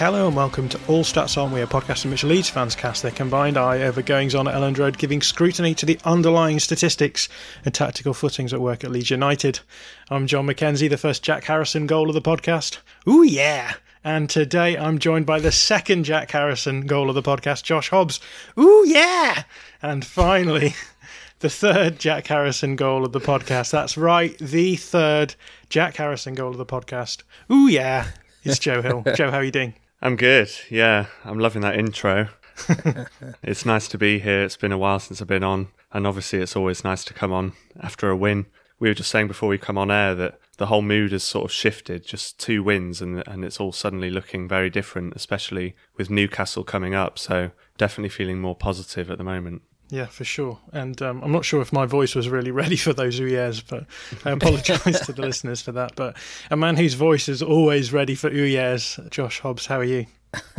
Hello and welcome to All Stats On. We are podcast in which Leeds fans cast their combined eye over goings on at Elland Road, giving scrutiny to the underlying statistics and tactical footings at work at Leeds United. I'm John McKenzie, the first Jack Harrison goal of the podcast. Ooh, yeah! And today I'm joined by the second Jack Harrison goal of the podcast, Josh Hobbs. Ooh, yeah! And finally, the third Jack Harrison goal of the podcast. That's right, the third Jack Harrison goal of the podcast. Ooh, yeah! It's Joe Hill. Joe, how are you doing? I'm good. Yeah, I'm loving that intro. it's nice to be here. It's been a while since I've been on, and obviously, it's always nice to come on after a win. We were just saying before we come on air that the whole mood has sort of shifted. Just two wins, and and it's all suddenly looking very different, especially with Newcastle coming up. So definitely feeling more positive at the moment. Yeah, for sure. And um, I'm not sure if my voice was really ready for those Uyers, but I apologise to the listeners for that. But a man whose voice is always ready for Uyers, Josh Hobbs, how are you?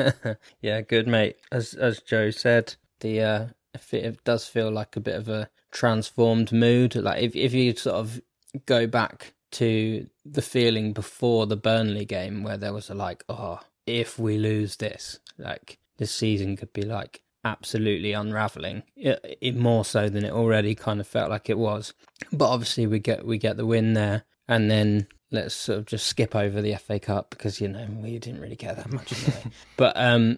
yeah, good, mate. As as Joe said, the uh, it does feel like a bit of a transformed mood. Like if if you sort of go back to the feeling before the Burnley game, where there was a like, oh, if we lose this, like this season could be like absolutely unraveling it, it, more so than it already kind of felt like it was but obviously we get we get the win there and then let's sort of just skip over the FA Cup because you know we didn't really care that much anyway. but um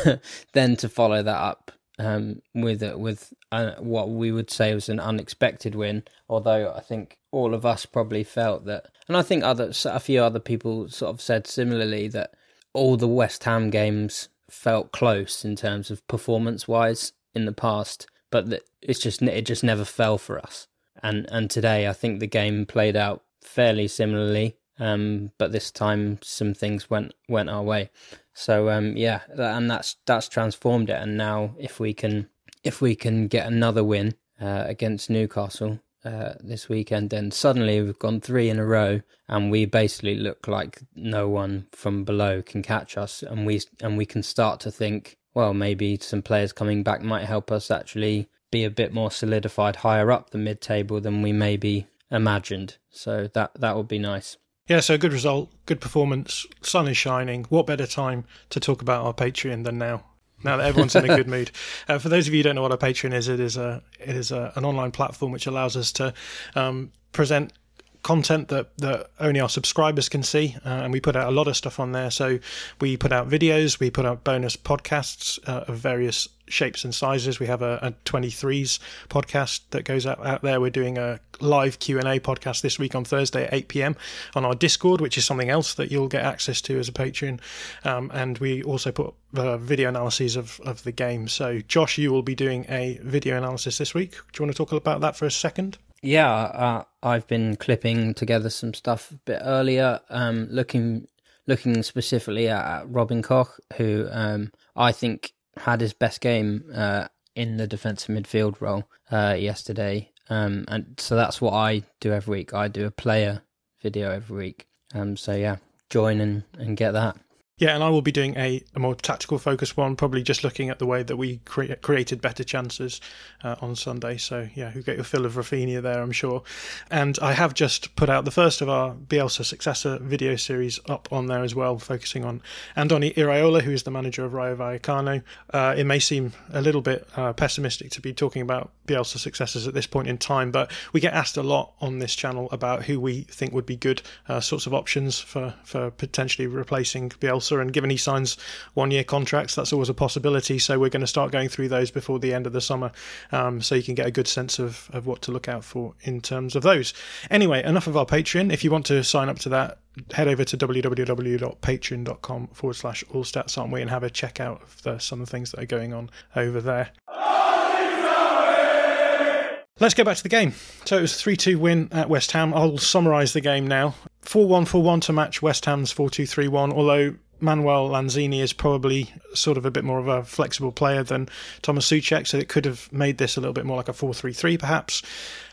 then to follow that up um with with uh, what we would say was an unexpected win although I think all of us probably felt that and I think other a few other people sort of said similarly that all the West Ham games felt close in terms of performance wise in the past, but it's just it just never fell for us. And and today I think the game played out fairly similarly, um, but this time some things went went our way. So um, yeah, and that's that's transformed it. And now if we can if we can get another win uh, against Newcastle, uh, this weekend, and suddenly we've gone three in a row, and we basically look like no one from below can catch us, and we and we can start to think, well, maybe some players coming back might help us actually be a bit more solidified higher up the mid-table than we maybe imagined. So that that would be nice. Yeah, so good result, good performance, sun is shining. What better time to talk about our Patreon than now? Now that everyone's in a good mood. Uh, for those of you who don't know what a Patreon is, it is a it is a, an online platform which allows us to um, present content that, that only our subscribers can see uh, and we put out a lot of stuff on there. So we put out videos we put out bonus podcasts uh, of various shapes and sizes. We have a, a 23s podcast that goes out, out there. We're doing a live q&a podcast this week on thursday at 8pm on our discord which is something else that you'll get access to as a patron. Um, and we also put uh, video analyses of, of the game. So josh you will be doing a video analysis this week. Do you want to talk about that for a second yeah, uh, I've been clipping together some stuff a bit earlier, um, looking looking specifically at, Robin Koch, who um, I think had his best game uh, in the defensive midfield role uh, yesterday. Um, and so that's what I do every week. I do a player video every week. Um, so yeah, join and, and get that. Yeah, and I will be doing a, a more tactical focused one, probably just looking at the way that we cre- created better chances uh, on Sunday. So, yeah, you get your fill of Raphinha there, I'm sure. And I have just put out the first of our Bielsa successor video series up on there as well, focusing on Andoni Iraola, who is the manager of Rayo Vallecano. Uh, it may seem a little bit uh, pessimistic to be talking about Bielsa successors at this point in time, but we get asked a lot on this channel about who we think would be good uh, sorts of options for, for potentially replacing Bielsa and given he signs one year contracts, that's always a possibility. So we're going to start going through those before the end of the summer um, so you can get a good sense of, of what to look out for in terms of those. Anyway, enough of our Patreon. If you want to sign up to that, head over to www.patreon.com forward slash all aren't we and have a check out of the, some of the things that are going on over there. Let's go back to the game. So it was a 3 2 win at West Ham. I'll summarise the game now. 4 1 4 1 to match West Ham's 4 2 3 1, although Manuel Lanzini is probably sort of a bit more of a flexible player than Thomas Soucek, so it could have made this a little bit more like a 4 3 3 perhaps.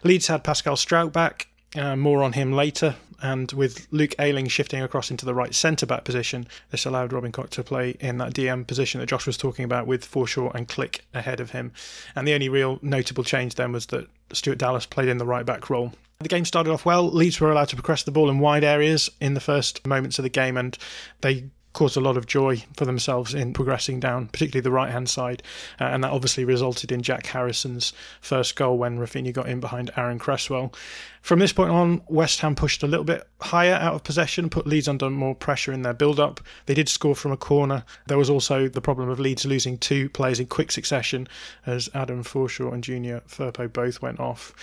Leeds had Pascal Struijk back, uh, more on him later. And with Luke Ayling shifting across into the right centre back position, this allowed Robin Koch to play in that DM position that Josh was talking about with Forshaw and Klich ahead of him. And the only real notable change then was that Stuart Dallas played in the right back role. The game started off well. Leeds were allowed to progress the ball in wide areas in the first moments of the game, and they caused a lot of joy for themselves in progressing down, particularly the right hand side. Uh, and that obviously resulted in Jack Harrison's first goal when Raphinha got in behind Aaron Cresswell. From this point on, West Ham pushed a little bit higher out of possession, put Leeds under more pressure in their build up. They did score from a corner. There was also the problem of Leeds losing two players in quick succession as Adam Forshaw and Junior Firpo both went off.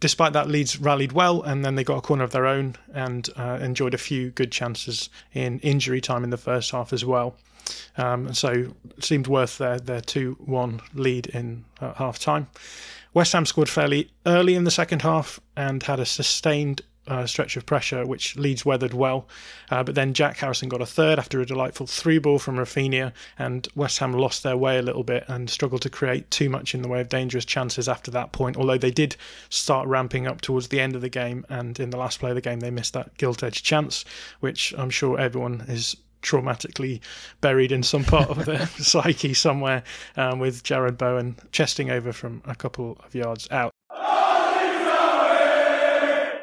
Despite that, Leeds rallied well and then they got a corner of their own and uh, enjoyed a few good chances in injury time in the first half as well. Um, so it seemed worth their, their 2 1 lead in uh, half time. West Ham scored fairly early in the second half and had a sustained uh, stretch of pressure, which Leeds weathered well. Uh, but then Jack Harrison got a third after a delightful through ball from Raphinha, and West Ham lost their way a little bit and struggled to create too much in the way of dangerous chances after that point. Although they did start ramping up towards the end of the game, and in the last play of the game, they missed that gilt edge chance, which I'm sure everyone is traumatically buried in some part of their psyche somewhere um, with Jarrod Bowen chesting over from a couple of yards out.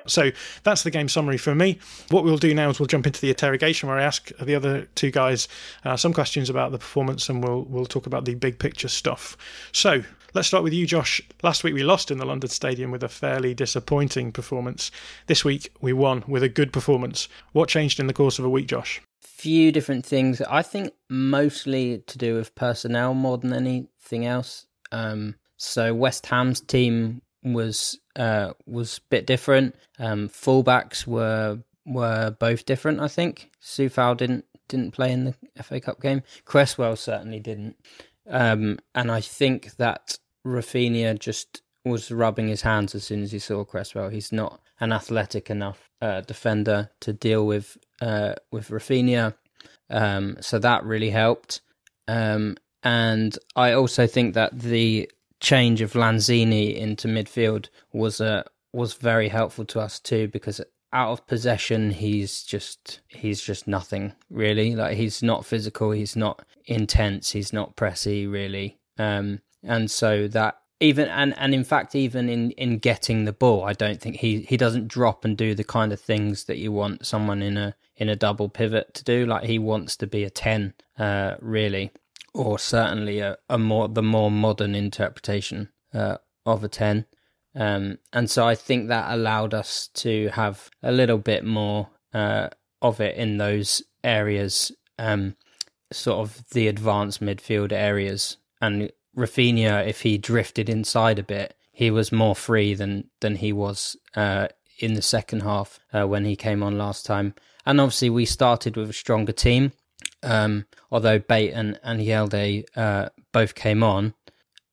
So that's the game summary for me. What we'll do now is we'll jump into the interrogation where I ask the other two guys uh, some questions about the performance and we'll we'll talk about the big picture stuff. So let's start with you, Josh. Last week we lost in the London Stadium with a fairly disappointing performance. This week we won with a good performance. What changed in the course of a week, Josh? Few different things. I think mostly to do with personnel more than anything else. Um, so West Ham's team was uh, was a bit different. Um, fullbacks were were both different. I think Coufal didn't didn't play in the FA Cup game. Cresswell certainly didn't. Um, and I think that Raphinha just was rubbing his hands as soon as he saw Cresswell. He's not an athletic enough uh, defender to deal with uh, with Raphinha, um, so that really helped. Um, and I also think that the change of Lanzini into midfield was uh, was very helpful to us too because out of possession he's just he's just nothing really. Like he's not physical he's not intense he's not pressy really. Um, and so that even and and in fact even in in getting the ball i don't think he he doesn't drop and do the kind of things that you want someone in a in a double pivot to do. Like he wants to be a 10 uh really or certainly a, a more the more modern interpretation uh, of a 10 um and so i think that allowed us to have a little bit more uh of it in those areas um sort of the advanced midfield areas. And Raphinha, if he drifted inside a bit, he was more free than than he was uh, in the second half uh, when he came on last time. And obviously, we started with a stronger team. Um, although Bate and and Yelde uh, both came on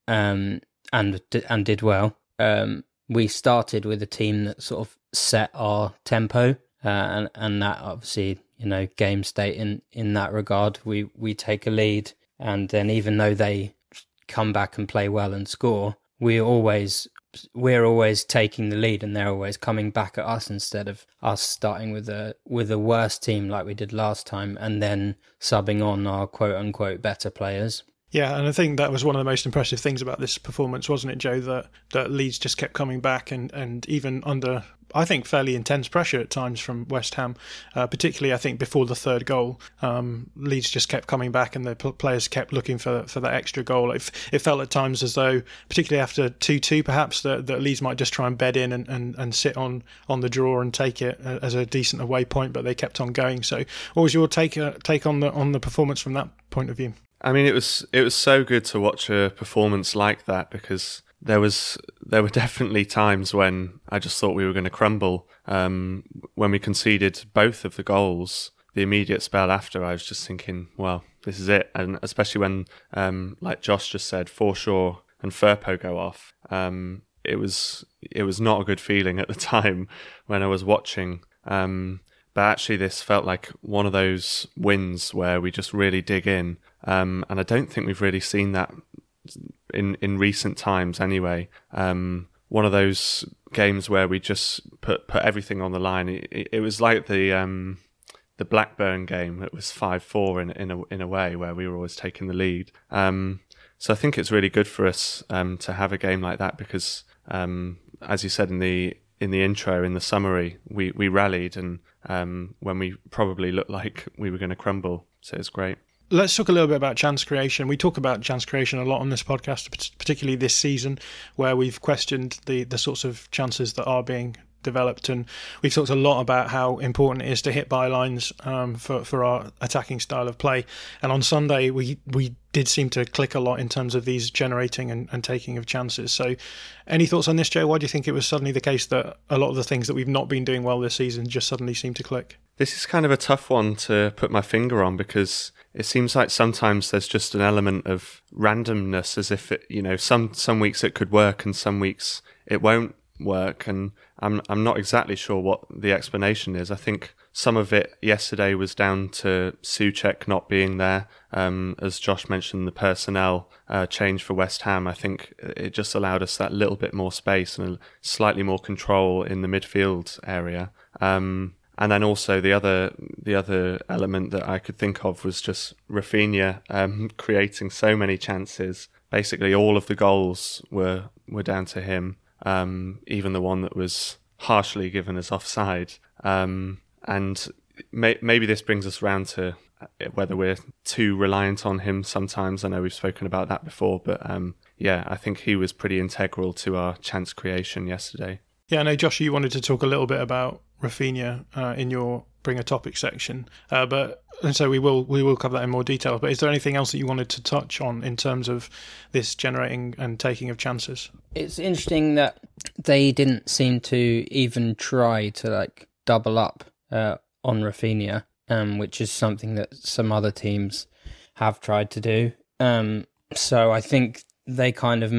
um, and and did well, um, we started with a team that sort of set our tempo, uh, and and that obviously you know game state in in that regard. We we take a lead, and then even though they come back and play well and score, we always we're always taking the lead and they're always coming back at us instead of us starting with a with a worse team like we did last time and then subbing on our quote unquote better players. Yeah, and I think that was one of the most impressive things about this performance, wasn't it, Joe? That that Leeds just kept coming back, and, and even under I think fairly intense pressure at times from West Ham, uh, particularly I think before the third goal. Um, Leeds just kept coming back, and the players kept looking for for that extra goal. It, it felt at times as though, particularly after two two, perhaps that, that Leeds might just try and bed in and, and, and sit on on the draw and take it uh, as a decent away point, but they kept on going. So, what was your take uh, take on the on the performance from that point of view? I mean, it was it was so good to watch a performance like that because there was there were definitely times when I just thought we were going to crumble. Um, when we conceded both of the goals, the immediate spell after, I was just thinking, well, this is it. And especially when, um, like Josh just said, Forshaw and Firpo go off. Um, it was it was not a good feeling at the time when I was watching. Um, but actually, this felt like one of those wins where we just really dig in um, and I don't think we've really seen that in in recent times. Anyway, um, one of those games where we just put put everything on the line. It, it was like the um, the Blackburn game. It was five four in in a in a way where we were always taking the lead. Um, so I think it's really good for us um, to have a game like that because, um, as you said in the in the intro in the summary, we we rallied and um, when we probably looked like we were going to crumble. So it's great. Let's talk a little bit about chance creation. We talk about chance creation a lot on this podcast, particularly this season, where we've questioned the, the sorts of chances that are being developed. And we've talked a lot about how important it is to hit bylines um, for, for our attacking style of play. And on Sunday, we, we did seem to click a lot in terms of these generating and, and taking of chances. So, any thoughts on this, Joe? Why do you think it was suddenly the case that a lot of the things that we've not been doing well this season just suddenly seem to click? This is kind of a tough one to put my finger on because it seems like sometimes there's just an element of randomness as if it, you know some some weeks it could work and some weeks it won't work and I'm I'm not exactly sure what the explanation is. I think some of it yesterday was down to Soucek not being there. Um, as Josh mentioned, the personnel uh, change for West Ham. I think it just allowed us that little bit more space and slightly more control in the midfield area. Um, and then also the other the other element that I could think of was just Raphinha um, creating so many chances. Basically, all of the goals were were down to him, um, even the one that was harshly given as offside. Um, and may, maybe this brings us round to uh, whether we're too reliant on him sometimes. I know we've spoken about that before, but um, yeah, I think he was pretty integral to our chance creation yesterday. Yeah, I know, Josh, you wanted to talk a little bit about Raphinha uh, in your bring a topic section, uh, but and so we will we will cover that in more detail. But is there anything else that you wanted to touch on in terms of this generating and taking of chances? It's interesting that they didn't seem to even try to like double up uh, on Raphinha, um, which is something that some other teams have tried to do. Um, so I think they kind of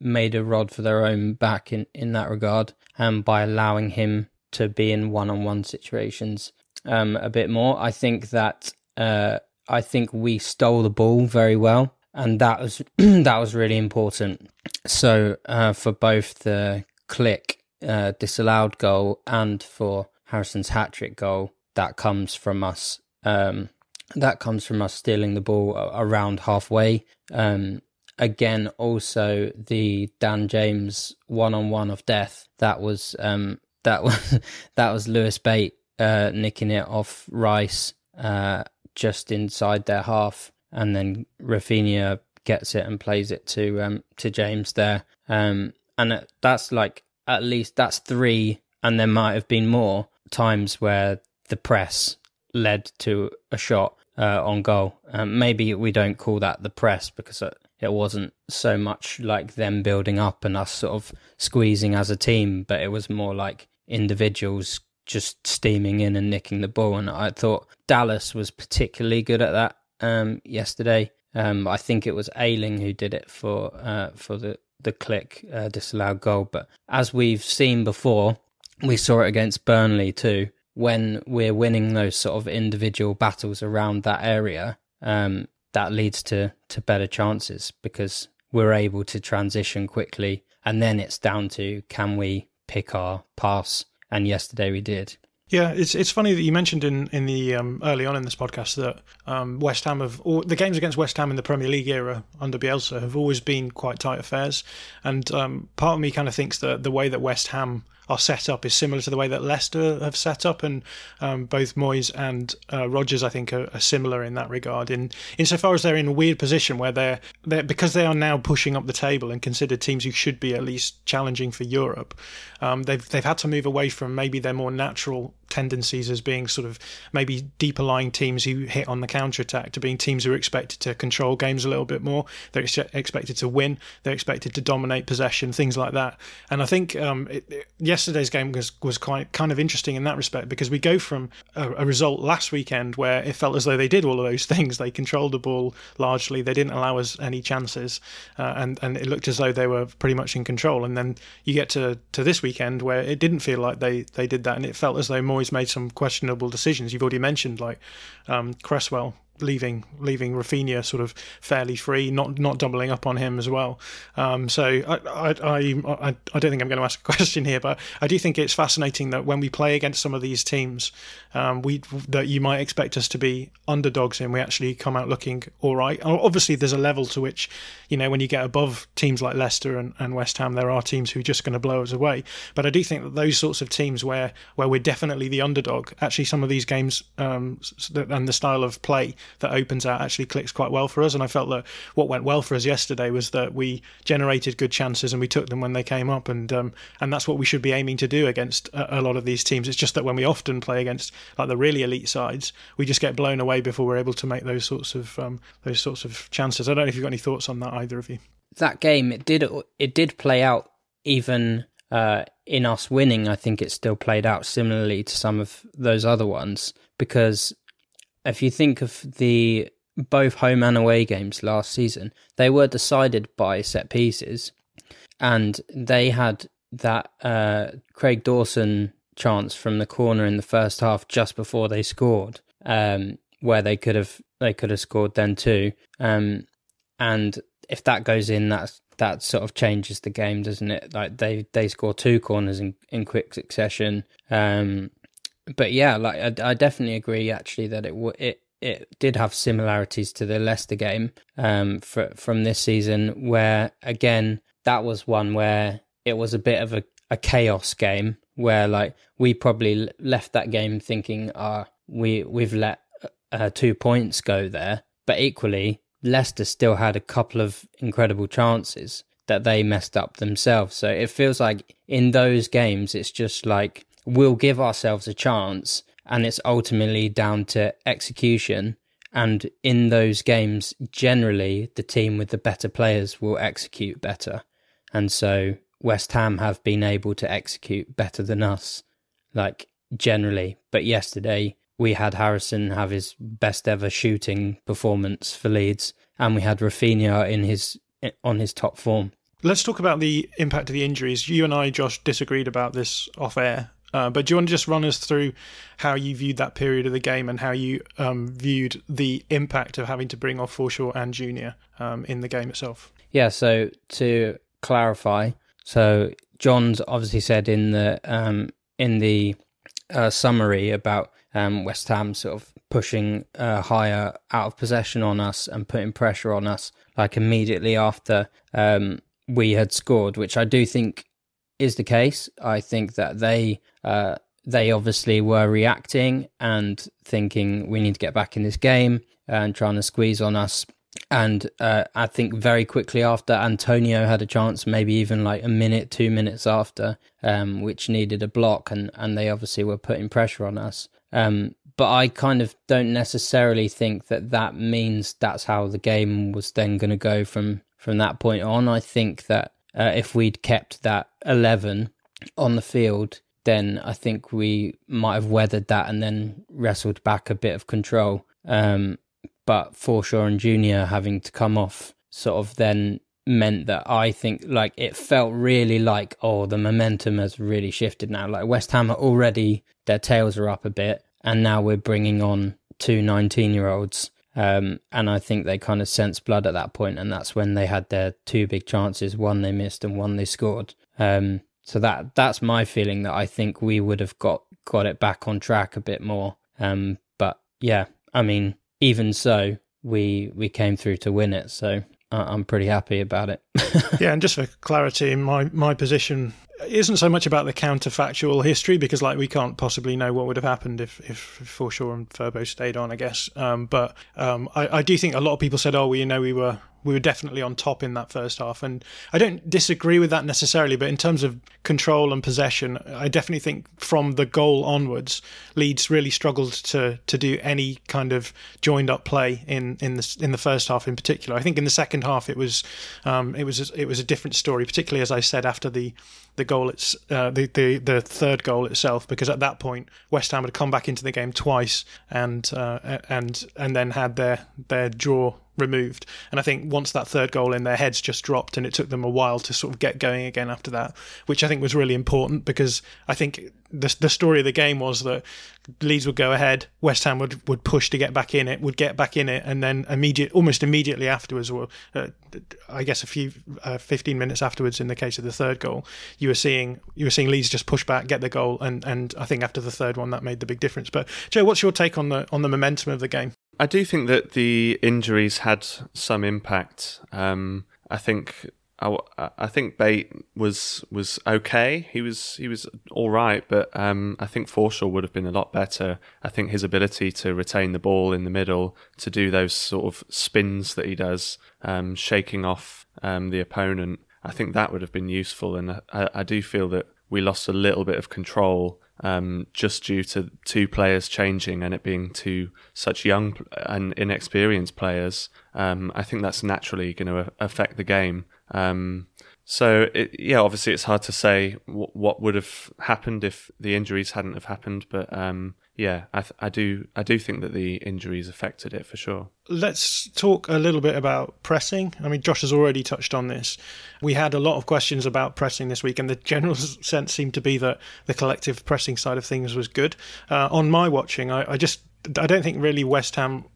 made a rod for their own back in, in that regard um, by allowing him to be in one-on-one situations um, a bit more. I think that uh, I think we stole the ball very well, and that was that was really important. So uh, for both the Klich uh, disallowed goal and for Harrison's hat trick goal, that comes from us. Um, that comes from us stealing the ball around halfway. Um, again, also the Dan James one on one of death. That was um, that was that was Lewis Bate uh, nicking it off Rice uh, just inside their half, and then Raphinha gets it and plays it to um, to James there. Um, and that's like at least that's three, and there might have been more times where the press led to a shot uh, on goal. Um, maybe we don't call that the press because it wasn't so much like them building up and us sort of squeezing as a team, but it was more like individuals just steaming in and nicking the ball. And I thought Dallas was particularly good at that um, yesterday. Um, I think it was Ayling who did it for uh, for the the Klich uh, disallowed goal. But as we've seen before, we saw it against Burnley too. When we're winning those sort of individual battles around that area, um, that leads to to better chances because we're able to transition quickly and then it's down to can we pick our pass? And yesterday we did. Yeah, it's it's funny that you mentioned in in the um, early on in this podcast that um, West Ham have the games against West Ham in the Premier League era under Bielsa have always been quite tight affairs, and um, part of me kind of thinks that the way that West Ham are set up is similar to the way that Leicester have set up, and um, both Moyes and uh, Rodgers, I think, are, are, similar in that regard. In insofar as they're in a weird position where they're, they're because they are now pushing up the table and considered teams who should be at least challenging for Europe. Um, they've they've had to move away from maybe their more natural tendencies as being sort of maybe deeper lying teams who hit on the counter attack to being teams who are expected to control games a little bit more. They're ex- expected to win. They're expected to dominate possession, things like that. And I think um, it, it, yesterday's game was was quite kind of interesting in that respect because we go from a, a, result last weekend where it felt as though they did all of those things. They controlled the ball largely. They didn't allow us any chances, uh, and and it looked as though they were pretty much in control. And then you get to to this weekend where it didn't feel like they they did that, and it felt as though Moyes made some questionable decisions. You've already mentioned like um, Cresswell leaving leaving Raphinha sort of fairly free, not not doubling up on him as well. Um, so I, I, I I don't think I'm going to ask a question here, but I do think it's fascinating that when we play against some of these teams, um, we that you might expect us to be underdogs in, we actually come out looking all right. Obviously, there's a level to which you know when you get above teams like Leicester and, and West Ham, there are teams who are just going to blow us away. But I do think that those sorts of teams where where we're definitely the underdog, actually some of these games um, and the style of play that opens out actually clicks quite well for us. And I felt that what went well for us yesterday was that we generated good chances and we took them when they came up, and um, and that's what we should be aiming to do against a, a, lot of these teams. It's just that when we often play against like the really elite sides, we just get blown away before we're able to make those sorts of um, those sorts of chances. I don't know if you've got any thoughts on that either of you. That game it did it did play out even uh, in us winning, I think it still played out similarly to some of those other ones because if you think of the both home and away games last season, they were decided by set pieces, and they had that uh, Craig Dawson chance from the corner in the first half just before they scored, um, where they could have they could have scored then too. Um, and if that goes in, that's that sort of changes the game, doesn't it? Like they they score two corners in in quick succession. Um, but yeah, like I, I definitely agree actually that it it it did have similarities to the Leicester game um for, from this season, where again that was one where it was a bit of a, a chaos game where like we probably left that game thinking, ah, uh, we we've let uh, two points go there, but equally Leicester still had a couple of incredible chances that they messed up themselves. So it feels like in those games, it's just like we'll give ourselves a chance and it's ultimately down to execution. And in those games, generally, the team with the better players will execute better. And so West Ham have been able to execute better than us, like generally. But yesterday, we had Harrison have his best ever shooting performance for Leeds, and we had Raphinha in his on his top form. Let's talk about the impact of the injuries. You and I, Josh, disagreed about this off air uh, but do you want to just run us through how you viewed that period of the game and how you um, viewed the impact of having to bring off Forshaw and Junior um, in the game itself? Yeah. So to clarify, so John's obviously said in the um, in the uh, summary about um, West Ham sort of pushing uh, higher out of possession on us and putting pressure on us, like immediately after um, we had scored, which I do think is the case. I think that they uh, they obviously were reacting and thinking we need to get back in this game and trying to squeeze on us. And uh, I think very quickly after, Antonio had a chance, maybe even like a minute, two minutes after, um, which needed a block, and, and they obviously were putting pressure on us. Um, but I kind of don't necessarily think that that means that's how the game was then going to go from from that point on. I think that uh, if we'd kept that 11 on the field, then I think we might have weathered that and then wrestled back a bit of control. Um, but Forshaw and Junior having to come off sort of then meant that I think like it felt really like oh the momentum has really shifted now. Like West Ham are already their tails are up a bit, and now we're bringing on two 19 year olds Um, and I think they kind of sensed blood at that point, and that's when they had their two big chances. One they missed, and one they scored. Um, so that that's my feeling that I think we would have got got it back on track a bit more. Um, but yeah, I mean, even so, we we came through to win it. So I'm pretty happy about it. yeah, and just for clarity, my my position isn't so much about the counterfactual history because like we can't possibly know what would have happened if if Forshaw and Firpo stayed on, I guess. Um, but um, I, I do think a lot of people said, "Oh, well, you know, we were we were definitely on top in that first half. And I don't disagree with that necessarily, but in terms of control and possession, I definitely think from the goal onwards, Leeds really struggled to to do any kind of joined up play in in the in the first half in particular. I think in the second half it was um, it was it was a different story, particularly as I said after the the goal it's uh, the, the the third goal itself because at that point West Ham had come back into the game twice and uh, and and then had their their draw removed. And I think once that third goal in, their heads just dropped, and it took them a while to sort of get going again after that, which I think was really important because I think the the story of the game was that Leeds would go ahead, West Ham would, would push to get back in it, would get back in it, and then immediate, almost immediately afterwards, or uh, I guess a few uh, 15 minutes afterwards, in the case of the third goal, you were seeing you were seeing Leeds just push back, get the goal, and and I think after the third one that made the big difference. But Joe, what's your take on the on the momentum of the game? I do think that the injuries had some impact. Um, I think I, I think Bate was was okay. He was he was all right, but um, I think Forshaw would have been a lot better. I think his ability to retain the ball in the middle, to do those sort of spins that he does, um, shaking off um, the opponent, I think that would have been useful. And I, I do feel that we lost a little bit of control um, just due to two players changing and it being two such young and inexperienced players. Um, I think that's naturally going to affect the game. Um, so it, yeah, obviously it's hard to say w- what would have happened if the injuries hadn't have happened, but um, yeah, I, th- I do I do think that the injuries affected it for sure. Let's talk a little bit about pressing. I mean, Josh has already touched on this. We had a lot of questions about pressing this week, and the general sense seemed to be that the collective pressing side of things was good. Uh, on my watching, I, I just I don't think really West Ham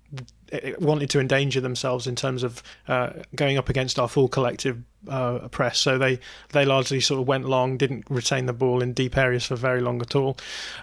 wanted to endanger themselves in terms of uh, going up against our full collective uh, press. So they they largely sort of went long, didn't retain the ball in deep areas for very long at all.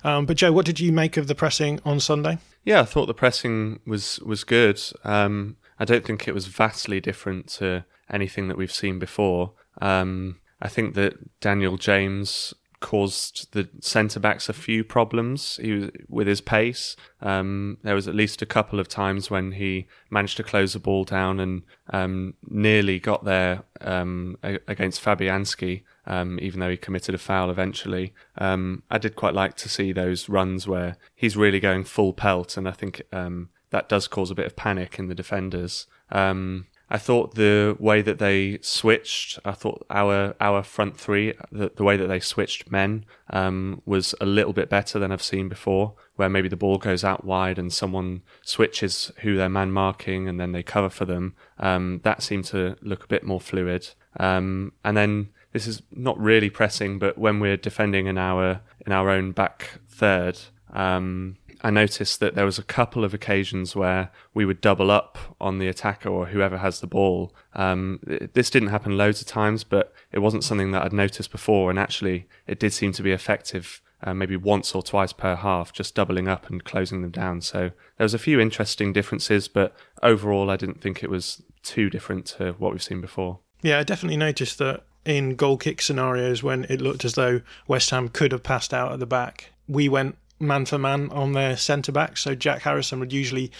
Um, but Joe, what did you make of the pressing on Sunday? Yeah, I thought the pressing was was good. Um, I don't think it was vastly different to anything that we've seen before. Um, I think that Daniel James caused the centre backs a few problems he was, with his pace. Um, there was at least a couple of times when he managed to close the ball down and um, nearly got there um, against Fabianski, um, even though he committed a foul eventually. Um, I did quite like to see those runs where he's really going full pelt, and I think um, that does cause a bit of panic in the defenders. Um, I thought the way that they switched, I thought our our front three, the, the way that they switched men um, was a little bit better than I've seen before, where maybe the ball goes out wide and someone switches who they're man marking and then they cover for them. Um, that seemed to look a bit more fluid. Um, and then this is not really pressing, but when we're defending in our in our own back third, um, I noticed that there was a couple of occasions where we would double up on the attacker or whoever has the ball. Um, this didn't happen loads of times, but it wasn't something that I'd noticed before, and actually, it did seem to be effective. Uh, maybe once or twice per half, just doubling up and closing them down. So there was a few interesting differences, but overall, I didn't think it was too different to what we've seen before. Yeah, I definitely noticed that in goal kick scenarios when it looked as though West Ham could have passed out at the back, we went man for man on their centre back. So Jack Harrison would usually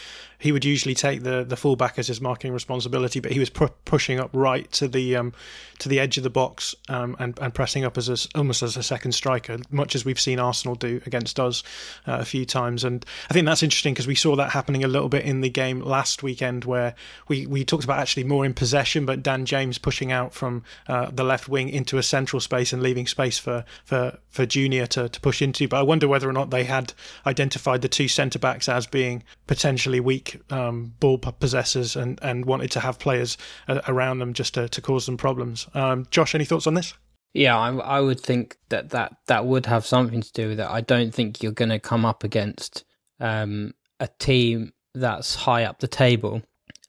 he would usually take the the fullback as his marking responsibility, but he was pu- pushing up right to the um, to the edge of the box um, and and pressing up as a, almost as a second striker, much as we've seen Arsenal do against us uh, a few times. And I think that's interesting because we saw that happening a little bit in the game last weekend, where we we talked about actually more in possession, but Dan James pushing out from uh, the left wing into a central space and leaving space for for for Junior to to push into. But I wonder whether or not they had identified the two centre backs as being potentially weak um, ball possessors and, and wanted to have players uh, around them just to, to cause them problems. Um, Josh, any thoughts on this? Yeah, I, I would think that, that that would have something to do with it. I don't think you're going to come up against um, a team that's high up the table,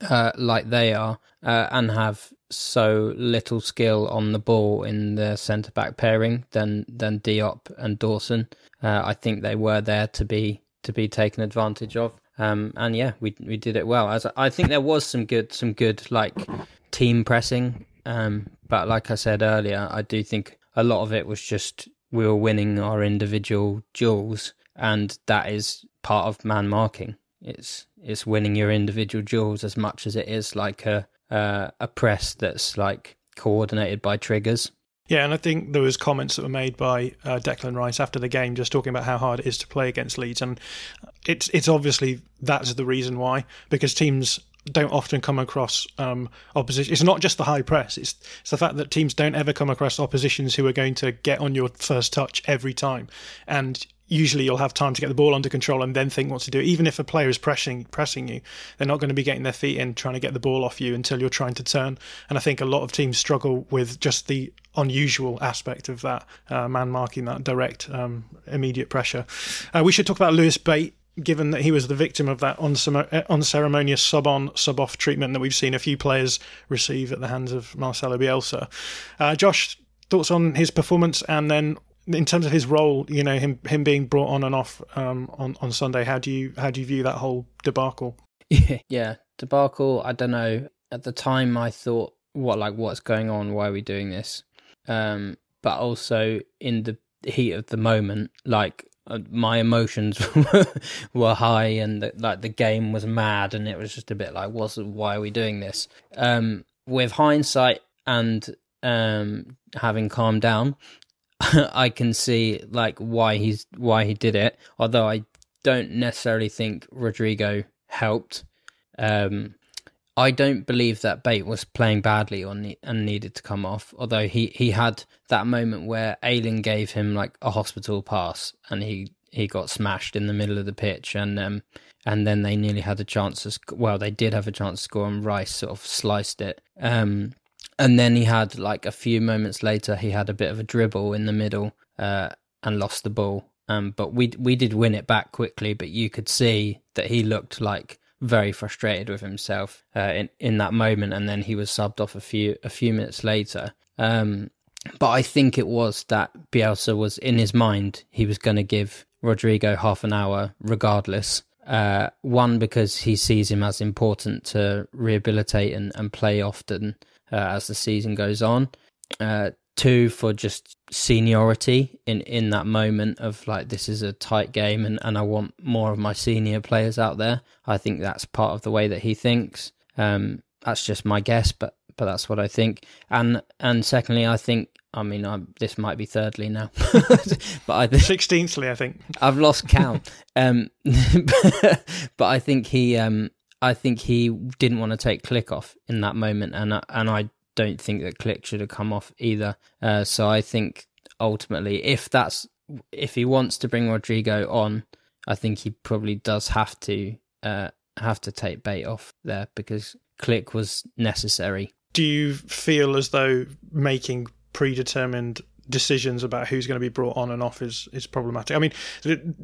uh, like they are, uh, and have so little skill on the ball in the centre back pairing than than Diop and Dawson. Uh, I think they were there to be to be taken advantage of. Um, and yeah, we we did it well. As I think there was some good some good like team pressing. Um, but like I said earlier, I do think a lot of it was just we were winning our individual duels, and that is part of man marking. It's it's winning your individual duels as much as it is like a uh, a press that's like coordinated by triggers. Yeah, and I think there was comments that were made by uh, Declan Rice after the game, just talking about how hard it is to play against Leeds, and it's it's obviously that's the reason why because teams don't often come across um, opposition. It's not just the high press; it's it's the fact that teams don't ever come across oppositions who are going to get on your first touch every time, and usually you'll have time to get the ball under control and then think what to do. Even if a player is pressing pressing you, they're not going to be getting their feet in trying to get the ball off you until you're trying to turn. And I think a lot of teams struggle with just the unusual aspect of that uh, man marking that direct um, immediate pressure. Uh, we should talk about Lewis Bate. Given that he was the victim of that unceremonious sub on, sub off treatment that we've seen a few players receive at the hands of Marcelo Bielsa. Uh, Josh, thoughts on his performance and then in terms of his role, you know, him him being brought on and off um, on on Sunday, how do you how do you view that whole debacle? Yeah, debacle. I don't know. At the time, I thought, what like what's going on? Why are we doing this? Um, but also in the heat of the moment, like uh, my emotions were high, and the, like the game was mad, and it was just a bit like, what's why are we doing this? Um, with hindsight and um having calmed down I can see like why he's why he did it. Although I don't necessarily think Rodrigo helped. Um, I don't believe that Bate was playing badly or ne- and needed to come off. Although he, he had that moment where Ayling gave him like a hospital pass and he, he got smashed in the middle of the pitch and um and then they nearly had a chance to sc- well they did have a chance to score and Rice sort of sliced it. Um, and then he had like a few moments later, he had a bit of a dribble in the middle uh, and lost the ball. Um, but we we did win it back quickly. But you could see that he looked like very frustrated with himself uh, in in that moment, and then he was subbed off a few a few minutes later. Um, but I think it was that Bielsa was in his mind he was going to give Rodrigo half an hour regardless. Uh, one because he sees him as important to rehabilitate and, and play often uh, as the season goes on. Uh, two for just seniority in in that moment of like this is a tight game and and I want more of my senior players out there. I think that's part of the way that he thinks. Um, that's just my guess, but but that's what I think. And and secondly, I think I mean I'm, this might be thirdly now, but I think sixteenthly I think I've lost count. um, but I think he um I think he didn't want to take Klich off in that moment, and and I don't think that Klich should have come off either. Uh, so I think ultimately, if that's if he wants to bring Rodrigo on, I think he probably does have to uh, have to take Bate off there because Klich was necessary. Do you feel as though making predetermined decisions about who's going to be brought on and off is is problematic. I mean,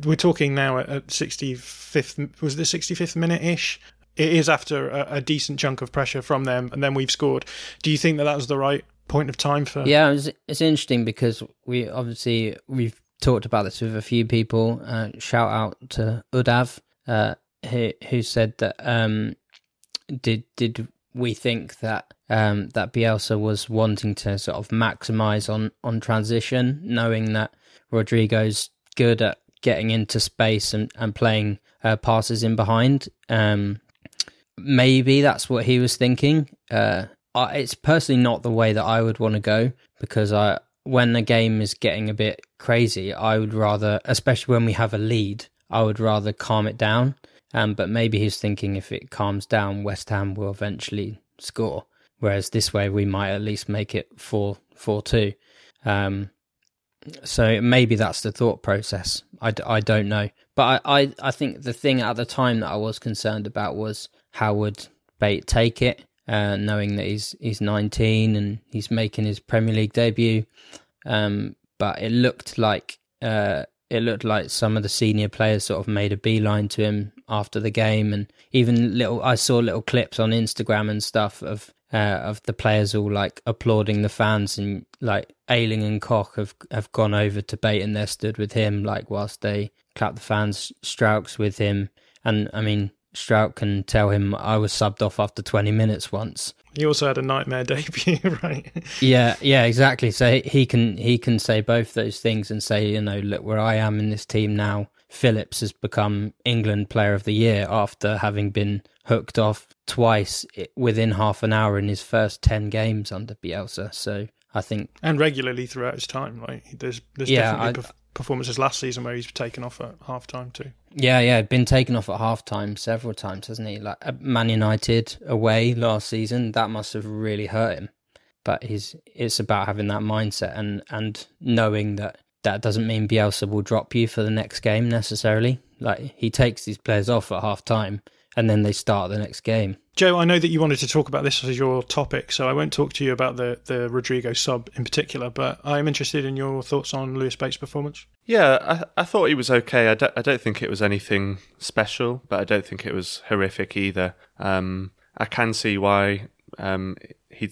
we're talking now at, 65th was the 65th minute ish it is after a, a, decent chunk of pressure from them, and then we've scored. Do you think that that was the right point of time for? Yeah, it's, interesting because we obviously we've talked about this with a few people. Uh, shout out to Udav, uh, who who said that um, did did we think that um, that Bielsa was wanting to sort of maximize on on transition, knowing that Rodrigo's good at getting into space and and playing uh, passes in behind. Um, maybe that's what he was thinking. Uh, I, it's personally not the way that I would want to go because I, when the game is getting a bit crazy, I would rather, especially when we have a lead, I would rather calm it down. Um, but maybe he's thinking if it calms down, West Ham will eventually score. Whereas this way, we might at least make it four four two. Um, so maybe that's the thought process. I, I don't know, but I, I I think the thing at the time that I was concerned about was how would Bate take it, uh, knowing that he's he's 19 and he's making his Premier League debut. Um, but it looked like uh, it looked like some of the senior players sort of made a beeline to him after the game, and even little I saw little clips on Instagram and stuff of uh, of the players all like applauding the fans, and like Ayling and Koch have have gone over to Bate and they're stood with him, like whilst they clap the fans. Struijk's with him, and I mean Struijk can tell him I was subbed off after 20 minutes once. He also had a nightmare debut, right? yeah, yeah, exactly. So he can he can say both those things and say, you know, look where I am in this team now. Phillips has become England Player of the Year after having been hooked off twice within half an hour in his first ten games under Bielsa. So I think and regularly throughout his time, right? there's there's yeah, definitely performances last season where he's taken off at half time too. Yeah, yeah, been taken off at half time several times, hasn't he? Like Man United away last season, that must have really hurt him. But he's it's about having that mindset and and knowing that that doesn't mean Bielsa will drop you for the next game necessarily. Like he takes these players off at half time and then they start the next game. Joe, I know that you wanted to talk about this as your topic, so I won't talk to you about the, the Rodrigo sub in particular, but I'm interested in your thoughts on Lewis Bate's performance. Yeah, I, I thought he was okay. I don't, I don't think it was anything special, but I don't think it was horrific either. Um, I can see why um, he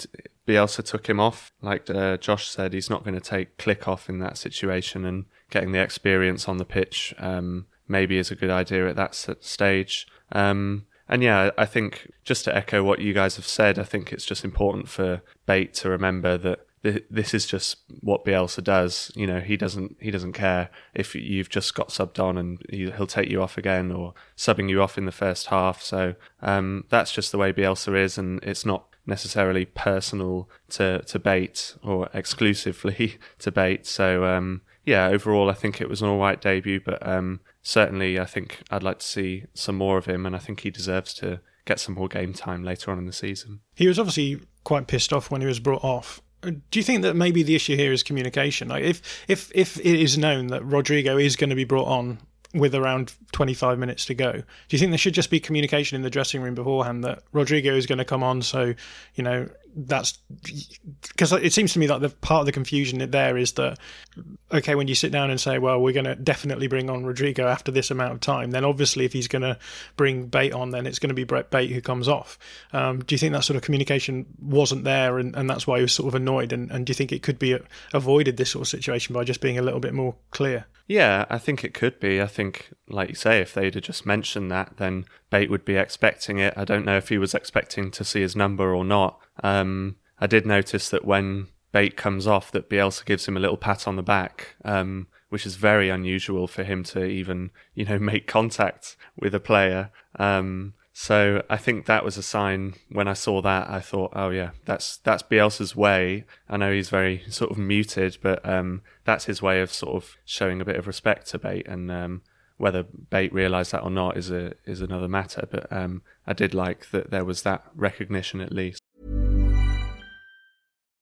Bielsa took him off. Like uh, Josh said, he's not going to take Klich off in that situation, and getting the experience on the pitch um, maybe is a good idea at that stage. Um, and yeah, I think just to echo what you guys have said, I think it's just important for Bate to remember that this is just what Bielsa does. You know, he doesn't he doesn't care if you've just got subbed on and he'll take you off again or subbing you off in the first half. So um, that's just the way Bielsa is, and it's not necessarily personal to to Bate or exclusively to Bate. So um, yeah, overall, I think it was an all right debut, but um, certainly I think I'd like to see some more of him, and I think he deserves to get some more game time later on in the season. He was obviously quite pissed off when he was brought off. Do you think that maybe the issue here is communication? Like if if if it is known that Rodrigo is going to be brought on with around 25 minutes to go. Do you think there should just be communication in the dressing room beforehand that Rodrigo is going to come on? So, you know, that's because it seems to me that the part of the confusion there is that okay when you sit down and say well we're going to definitely bring on rodrigo after this amount of time then obviously if he's going to bring bate on then it's going to be brett bate who comes off um, do you think that sort of communication wasn't there and, and that's why he was sort of annoyed and, and do you think it could be avoided this sort of situation by just being a little bit more clear yeah, I think it could be. I think, like you say, if they'd have just mentioned that, then Bate would be expecting it. I don't know if he was expecting to see his number or not. Um, I did notice that when Bate comes off, that Bielsa gives him a little pat on the back, um, which is very unusual for him to even, you know, make contact with a player. Um, so I think that was a sign. When I saw that, I thought, oh yeah, that's that's Bielsa's way. I know he's very sort of muted, but um, that's his way of sort of showing a bit of respect to Bate. And um, whether Bate realised that or not is a is another matter. But um, I did like that there was that recognition at least.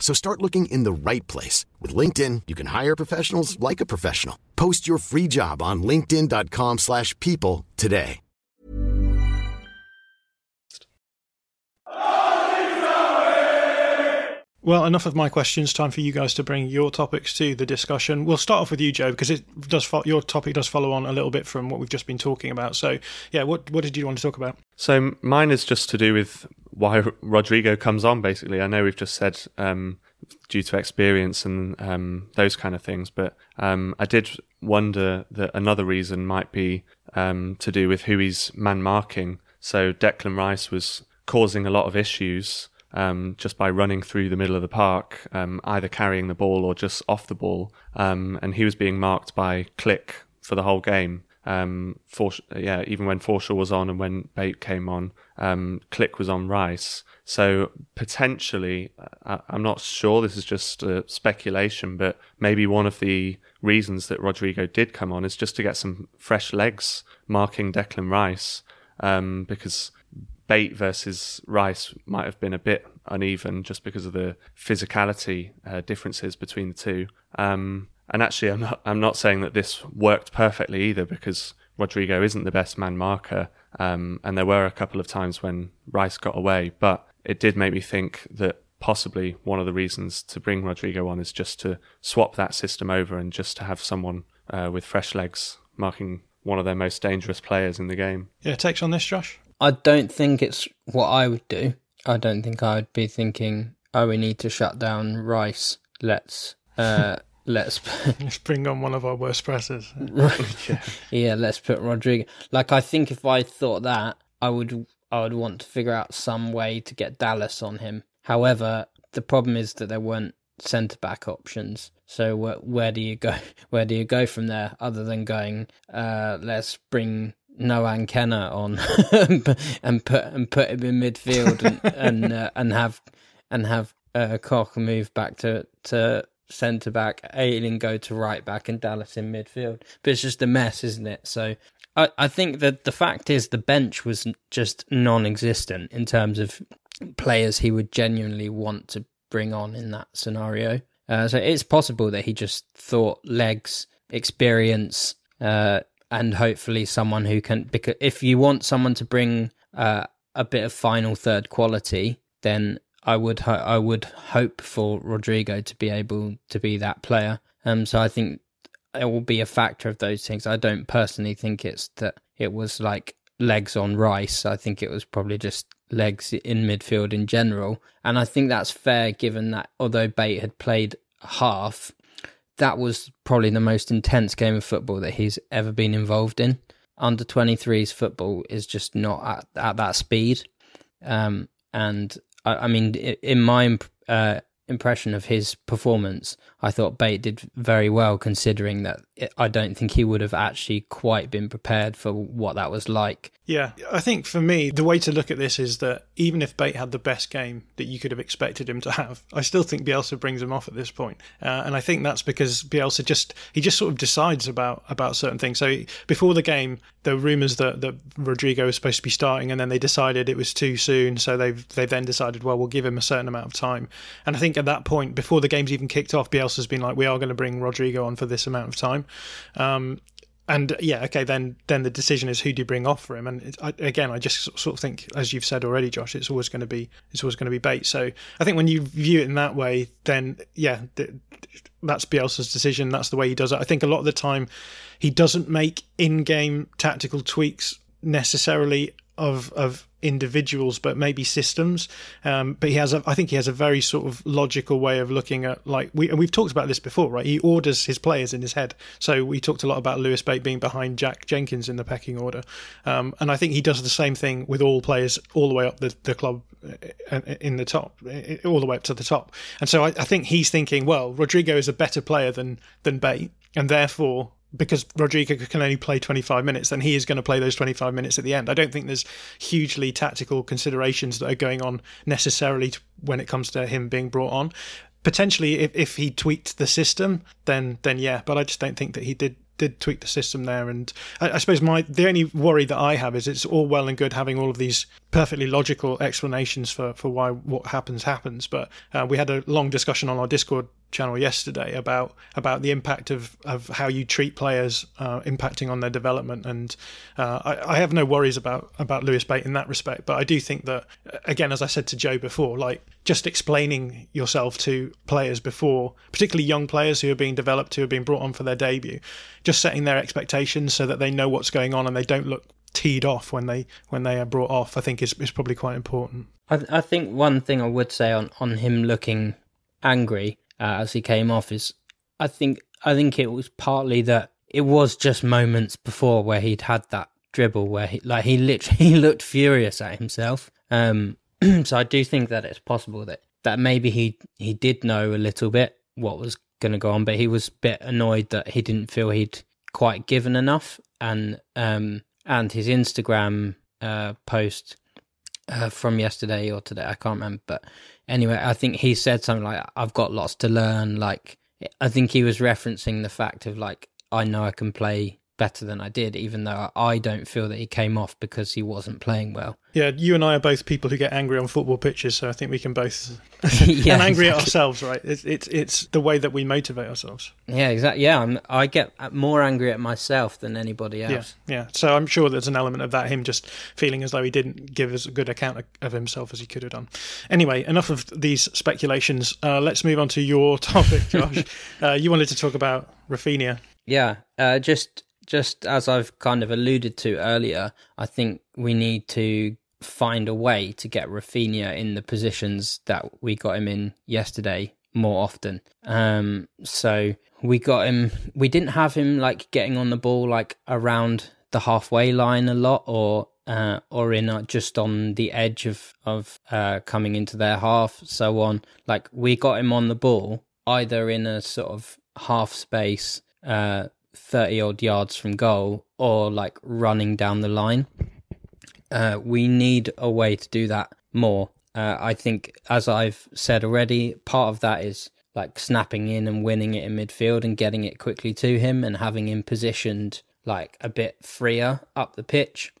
So start looking in the right place. With LinkedIn, you can hire professionals like a professional. Post your free job on linkedin.com slash people today. Well, enough of my questions. Time for you guys to bring your topics to the discussion. We'll start off with you, Joe, because it does fo- your topic does follow on a little bit from what we've just been talking about. So, yeah, what what did you want to talk about? So, mine is just to do with why Rodrigo comes on. Basically, I know we've just said um, due to experience and um, those kind of things, but um, I did wonder that another reason might be um, to do with who he's man marking. So, Declan Rice was causing a lot of issues um, just by running through the middle of the park, um, either carrying the ball or just off the ball. And he was being marked by Klich for the whole game. Um, for, yeah, even when Forshaw was on and when Bate came on, um, Klich was on Rice. So potentially, uh, I'm not sure. This is just uh, speculation, but maybe one of the reasons that Rodrigo did come on is just to get some fresh legs marking Declan Rice, um, because Bate versus Rice might have been a bit uneven just because of the physicality uh, differences between the two. Um, and actually, I'm not, I'm not saying that this worked perfectly either because Rodrigo isn't the best man marker. Um, and there were a couple of times when Rice got away, but it did make me think that possibly one of the reasons to bring Rodrigo on is just to swap that system over and just to have someone uh, with fresh legs marking one of their most dangerous players in the game. Yeah, takes on this, Josh? I don't think it's what I would do. I don't think I would be thinking, oh, we need to shut down Rice. Let's uh, let's let's bring on one of our worst presses. yeah. yeah, let's put Rodrigo. Like I think if I thought that, I would I would want to figure out some way to get Dallas on him. However, the problem is that there weren't centre back options. So where, where do you go? Where do you go from there? Other than going, uh, let's bring Nohan Kenneh on and put and put him in midfield and and, uh, and have and have uh, Koch move back to to centre back, Ayling go to right back, and Dallas in midfield. But it's just a mess, isn't it? So I, I think that the fact is the bench was just non-existent in terms of players he would genuinely want to bring on in that scenario. Uh, so it's possible that he just thought legs, experience, uh, and hopefully someone who can. Because if you want someone to bring uh, a bit of final third quality, then I would ho- I would hope for Rodrigo to be able to be that player. Um, so I think it will be a factor of those things. I don't personally think it's that it was like legs on Rice. I think it was probably just legs in midfield in general. And I think that's fair given that although Bate had played half, that was probably the most intense game of football that he's ever been involved in. Under 23s football is just not at, at that speed. Um, and I, I, mean, in my uh, impression of his performance, I thought Bate did very well, considering that I don't think he would have actually quite been prepared for what that was like. Yeah, I think for me, the way to look at this is that even if Bate had the best game that you could have expected him to have, I still think Bielsa brings him off at this point. Uh, and I think that's because Bielsa just he just sort of decides about about certain things. So before the game, there were rumours that, that Rodrigo was supposed to be starting, and then they decided it was too soon. So they've they then decided, well, we'll give him a certain amount of time. And I think at that point, before the game's even kicked off, Bielsa's been like, we are going to bring Rodrigo on for this amount of time. Um, and yeah, okay, then then the decision is who do you bring off for him? And I, again, I just sort of think, as you've said already, Josh, it's always going to be it's always going to be Bate. So I think when you view it in that way, then yeah, that's Bielsa's decision. That's the way he does it. I think a lot of the time, he doesn't make in-game tactical tweaks necessarily of of individuals, but maybe systems. Um, but he has, a, I think, he has a very sort of logical way of looking at like we and we've talked about this before, right? He orders his players in his head. So we talked a lot about Lewis Bate being behind Jack Jenkins in the pecking order, um, and I think he does the same thing with all players all the way up the, the club uh, in the top, all the way up to the top. And so I, I think he's thinking, well, Rodrigo is a better player than than Bate, and therefore because Rodrigo can only play 25 minutes, then he is going to play those 25 minutes at the end. I don't think there's hugely tactical considerations that are going on necessarily when it comes to him being brought on. Potentially, if, if he tweaked the system, then then yeah, but I just don't think that he did did tweak the system there. And I, I, suppose my the only worry that I have is it's all well and good having all of these perfectly logical explanations for for why what happens happens, but uh, we had a long discussion on our Discord channel yesterday about about the impact of, of how you treat players uh, impacting on their development. And uh, I, I, have no worries about about Lewis Bate in that respect but I do think that again as I said to Joe before like just explaining yourself to players before particularly young players who are being developed who are being brought on for their debut just setting their expectations so that they know what's going on and they don't look teed off when they when they are brought off I think is, is probably quite important. I, I think one thing I would say on, on him looking angry uh, as he came off is I think I think it was partly that it was just moments before where he'd had that dribble where he like he literally looked furious at himself. Um, so I do think that it's possible that that maybe he he did know a little bit what was going to go on, but he was a bit annoyed that he didn't feel he'd quite given enough, and um and his Instagram uh, post uh, from yesterday or today, I can't remember, but anyway, I think he said something like, "I've got lots to learn." Like, I think he was referencing the fact of like, I know I can play better than I did, even though I don't feel that he came off because he wasn't playing well. Yeah, you and I are both people who get angry on football pitches, so I think we can both yeah, and angry exactly. at ourselves, right? It's, it's it's the way that we motivate ourselves. Yeah, exactly. Yeah, I'm, I get more angry at myself than anybody else. Yeah, yeah. So I'm sure there's an element of that, him just feeling as though he didn't give as good account of himself as he could have done. Anyway, enough of these speculations. Uh, let's move on to your topic, Josh. uh, you wanted to talk about Raphinha. Yeah, uh, just just as I've kind of alluded to earlier, I think we need to find a way to get Raphinha in the positions that we got him in yesterday more often. Um, so we got him. We didn't have him like getting on the ball like around the halfway line a lot, or uh, or in uh, just on the edge of of uh, coming into their half, so on. Like we got him on the ball either in a sort of half space. Uh, 30 odd yards from goal or like running down the line. Uh, we need a way to do that more. Uh, I think, as I've said already, part of that is like snapping in and winning it in midfield and getting it quickly to him and having him positioned like a bit freer up the pitch.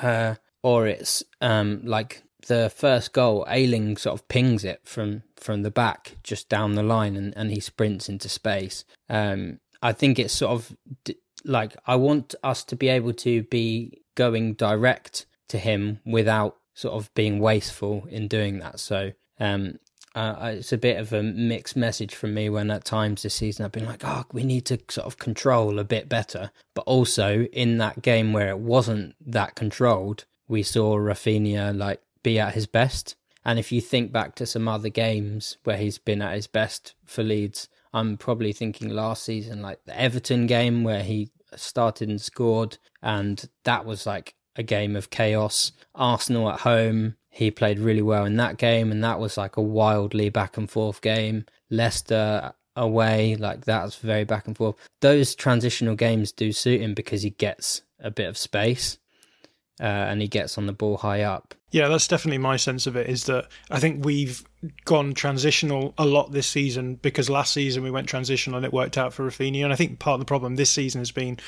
Uh, or it's um, like the first goal, Ayling sort of pings it from from the back just down the line and, and he sprints into space. Um, I think it's sort of like I want us to be able to be going direct to him without sort of being wasteful in doing that. So um, uh, it's a bit of a mixed message from me when at times this season I've been like, oh, we need to sort of control a bit better. But also in that game where it wasn't that controlled, we saw Raphinha like be at his best. And if you think back to some other games where he's been at his best for Leeds, I'm probably thinking last season, like the Everton game where he started and scored, and that was like a game of chaos. Arsenal at home, he played really well in that game, and that was like a wildly back and forth game. Leicester away, like that's very back and forth. Those transitional games do suit him because he gets a bit of space. Uh, and he gets on the ball high up. Yeah, that's definitely my sense of it. Is that I think we've gone transitional a lot this season because last season we went transitional and it worked out for Raphinha. And I think part of the problem this season has been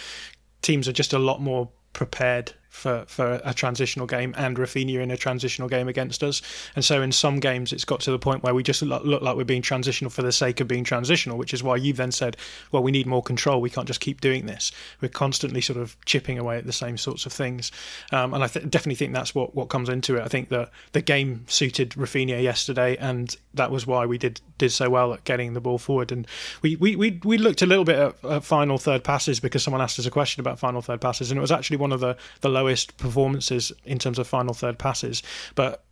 teams are just a lot more prepared for, for a transitional game and Raphinha in a transitional game against us. And so in some games, it's got to the point where we just look, look, like we're being transitional for the sake of being transitional, which is why you've then said, well, we need more control. We can't just keep doing this. We're constantly sort of chipping away at the same sorts of things. Um, and I th- definitely think that's what, what comes into it. I think that the game suited Raphinha yesterday, and that was why we did did so well at getting the ball forward. And we we, we, we looked a little bit at, at final third passes because someone asked us a question about final third passes, and it was actually one of the, the low lowest performances in terms of final third passes. But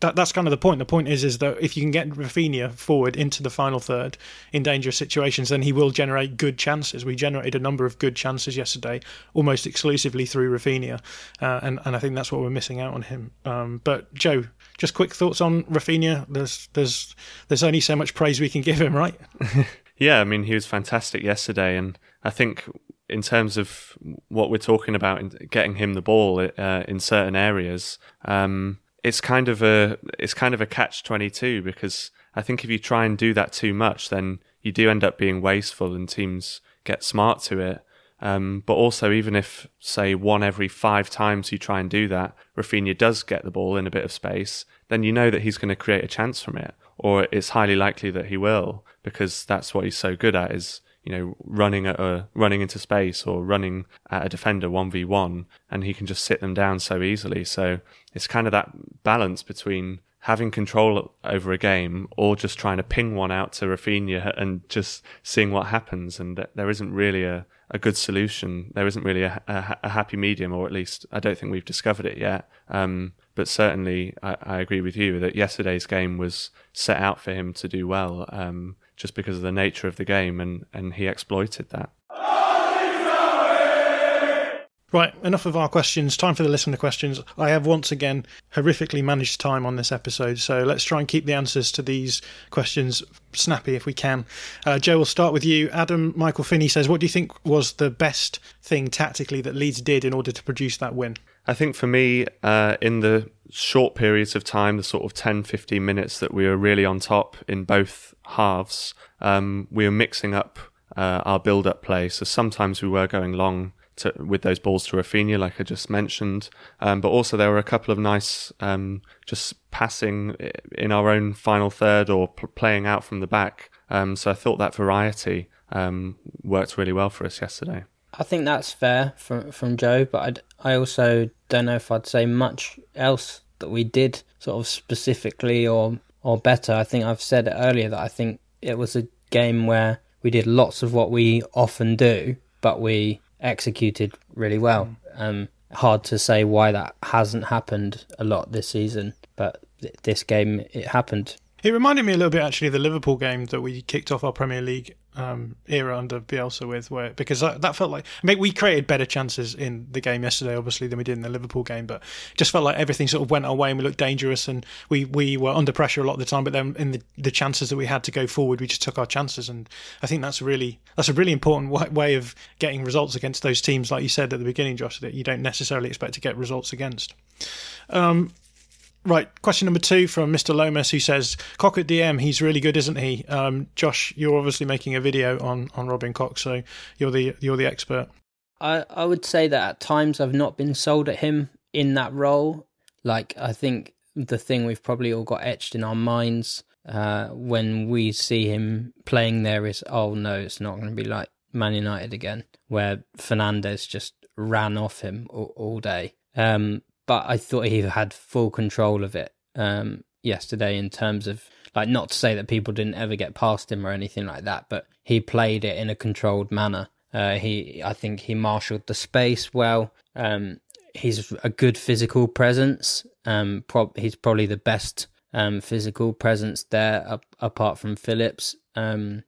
that, that's kind of the point. The point is is that if you can get Raphinha forward into the final third in dangerous situations, then he will generate good chances. We generated a number of good chances yesterday, almost exclusively through Raphinha, uh, and and I think that's what we're missing out on him. Um, but Joe, just quick thoughts on Raphinha. There's there's there's only so much praise we can give him, right? yeah, I mean he was fantastic yesterday, and I think in terms of what we're talking about getting him the ball uh, in certain areas, um, it's kind of a it's kind of a catch twenty two because I think if you try and do that too much, then you do end up being wasteful, and teams get smart to it. Um, but also, even if say one every five times you try and do that, Raphinha does get the ball in a bit of space, then you know that he's going to create a chance from it, or it's highly likely that he will because that's what he's so good at is you know, running at a running into space or running at a defender one v one, and he can just sit them down so easily. So it's kind of that balance between having control over a game or just trying to ping one out to Raphinha and just seeing what happens. And there isn't really a, a good solution. There isn't really a, a, a happy medium, or at least I don't think we've discovered it yet. Um, but certainly, I, I, agree with you that yesterday's game was set out for him to do well. Um, just because of the nature of the game, and, and he exploited that. Right, enough of our questions. Time for the listener questions. I have once again horrifically managed time on this episode, so let's try and keep the answers to these questions snappy if we can. Uh, Joe, we'll start with you. Adam Michael Finney says, What do you think was the best thing tactically that Leeds did in order to produce that win? I think for me, uh, in the short periods of time, the sort of 10, 15 minutes that we were really on top in both halves, um, we were mixing up uh, our build up play. So sometimes we were going long to, with those balls to Raphinha, like I just mentioned. Um, but also there were a couple of nice um, just passing in our own final third or p- playing out from the back. Um, so I thought that variety um, worked really well for us yesterday. I think that's fair from from Joe, but I'd, I also don't know if I'd say much else that we did sort of specifically or or better. I think I've said it earlier that I think it was a game where we did lots of what we often do, but we executed really well. Mm. Um, hard to say why that hasn't happened a lot this season, but th- this game it happened. It reminded me a little bit actually of the Liverpool game that we kicked off our Premier League um, era under Bielsa with, where because that, that felt like I mean, we created better chances in the game yesterday, obviously, than we did in the Liverpool game, but just felt like everything sort of went our way and we looked dangerous and we, we were under pressure a lot of the time. But then in the, the chances that we had to go forward, we just took our chances, and I think that's really that's a really important way of getting results against those teams, like you said at the beginning, Josh, that you don't necessarily expect to get results against. Um, Right, question number two from Mr. Lomas, who says, Koch at DM, he's really good, isn't he?" Um, Josh, you're obviously making a video on, on Robin Koch, so you're the you're the expert. I I would say that at times I've not been sold at him in that role. Like I think the thing we've probably all got etched in our minds uh, when we see him playing there is, oh no, it's not going to be like Man United again, where Fernandes just ran off him all, all day. Um, but I thought he had full control of it um, yesterday in terms of like not to say that people didn't ever get past him or anything like that, but he played it in a controlled manner. Uh, he, I think, he marshalled the space well. Um, he's a good physical presence. Um, he's probably the best um, physical presence there, up- apart from Phillips. Um,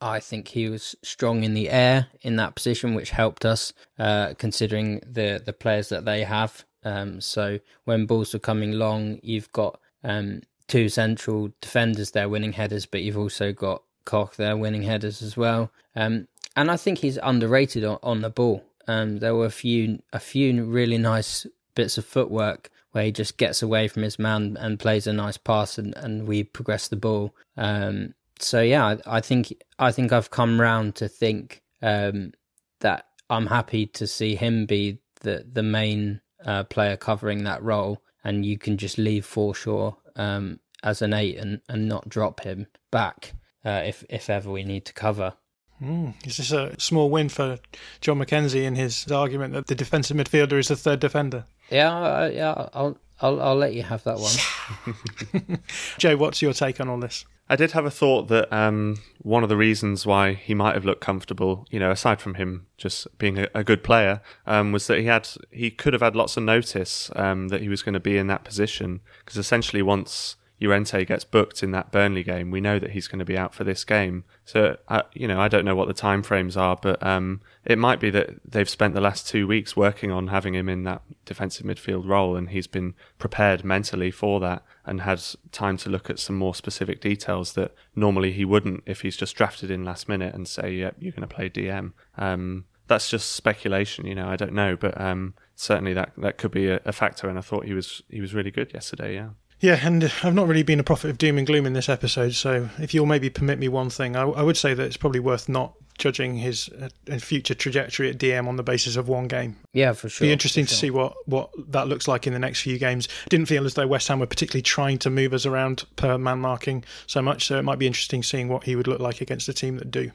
I think he was strong in the air in that position, which helped us, uh, considering the the players that they have. Um, so when balls are coming long, you've got um, two central defenders there winning headers, but you've also got Koch there winning headers as well. Um, and I think he's underrated on, on the ball. Um, there were a few a few really nice bits of footwork where he just gets away from his man and plays a nice pass, and, and we progress the ball. Um, so yeah, I, I, think I think I've come round to think um, that I'm happy to see him be the the main uh, player covering that role, and you can just leave Forshaw um, as an eight and, and not drop him back uh, if if ever we need to cover. Mm. Is this a small win for John McKenzie in his argument that the defensive midfielder is the third defender? Yeah, uh, yeah, I'll, I'll I'll let you have that one. Joe, what's your take on all this? I did have a thought that um, one of the reasons why he might have looked comfortable, you know, aside from him just being a, a good player, um, was that he had he could have had lots of notice um, that he was going to be in that position. Because essentially once Llorente gets booked in that Burnley game, we know that he's going to be out for this game. So, I, you know, I don't know what the time frames are, but um, it might be that they've spent the last two weeks working on having him in that defensive midfield role, and he's been prepared mentally for that and has time to look at some more specific details that normally he wouldn't if he's just drafted in last minute and say, "Yep, you're going to play DM." Um, that's just speculation, you know. I don't know, but um, certainly that that could be a, a factor. And I thought he was he was really good yesterday. Yeah. Yeah, and I've not really been a prophet of doom and gloom in this episode, so if you'll maybe permit me one thing, I, I would say that it's probably worth not judging his uh, future trajectory at DM on the basis of one game. Yeah, for sure. Be interesting to sure. see what, what that looks like in the next few games. Didn't feel as though West Ham were particularly trying to move us around per man marking so much, so it might be interesting seeing what he would look like against a team that do.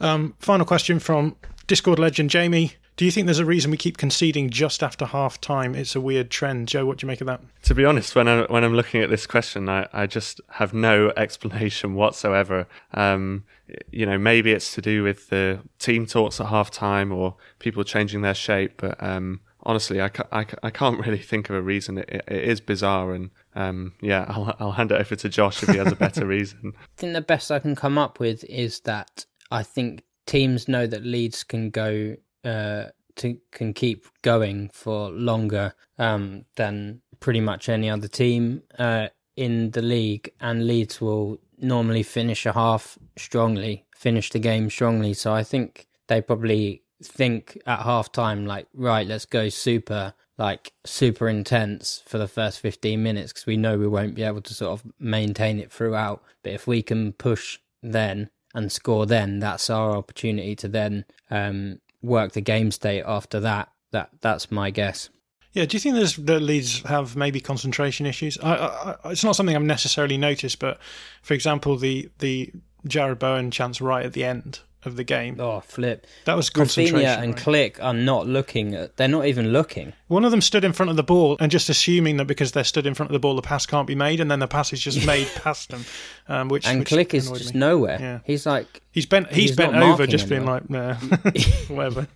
Um, final question from Discord legend Jamie. Do you think there's a reason we keep conceding just after half time? It's a weird trend. Joe, what do you make of that? To be honest, when, I, when I'm looking at this question, I, I just have no explanation whatsoever. Um, you know, maybe it's to do with the team talks at half time or people changing their shape, but um, honestly, I, I, I can't really think of a reason. It, it is bizarre, and um, yeah, I'll, I'll hand it over to Josh if he has a better reason. I think the best I can come up with is that I think teams know that Leeds can go uh, to can keep going for longer um, than pretty much any other team uh, in the league, and Leeds will normally finish a half strongly, finish the game strongly. So I think they probably think at half time, like, right, let's go super, like, super intense for the first 15 minutes because we know we won't be able to sort of maintain it throughout. But if we can push then and score then, that's our opportunity to then um, work the game state after that. That That's my guess. Yeah, do you think there's that Leeds have maybe concentration issues? I, I, it's not something I've necessarily noticed, but for example, the the Jarrod Bowen chance right at the end of the game. Oh, flip! That was concentration. Raphinha and right? Klich are not looking. At, they're not even looking. One of them stood in front of the ball and just assuming that because they're stood in front of the ball, the pass can't be made, and then the pass is just made past them. Um, which and which Klich is just me. nowhere. Yeah. He's like He's bent. He's, He's bent over, just being like, nah, whatever.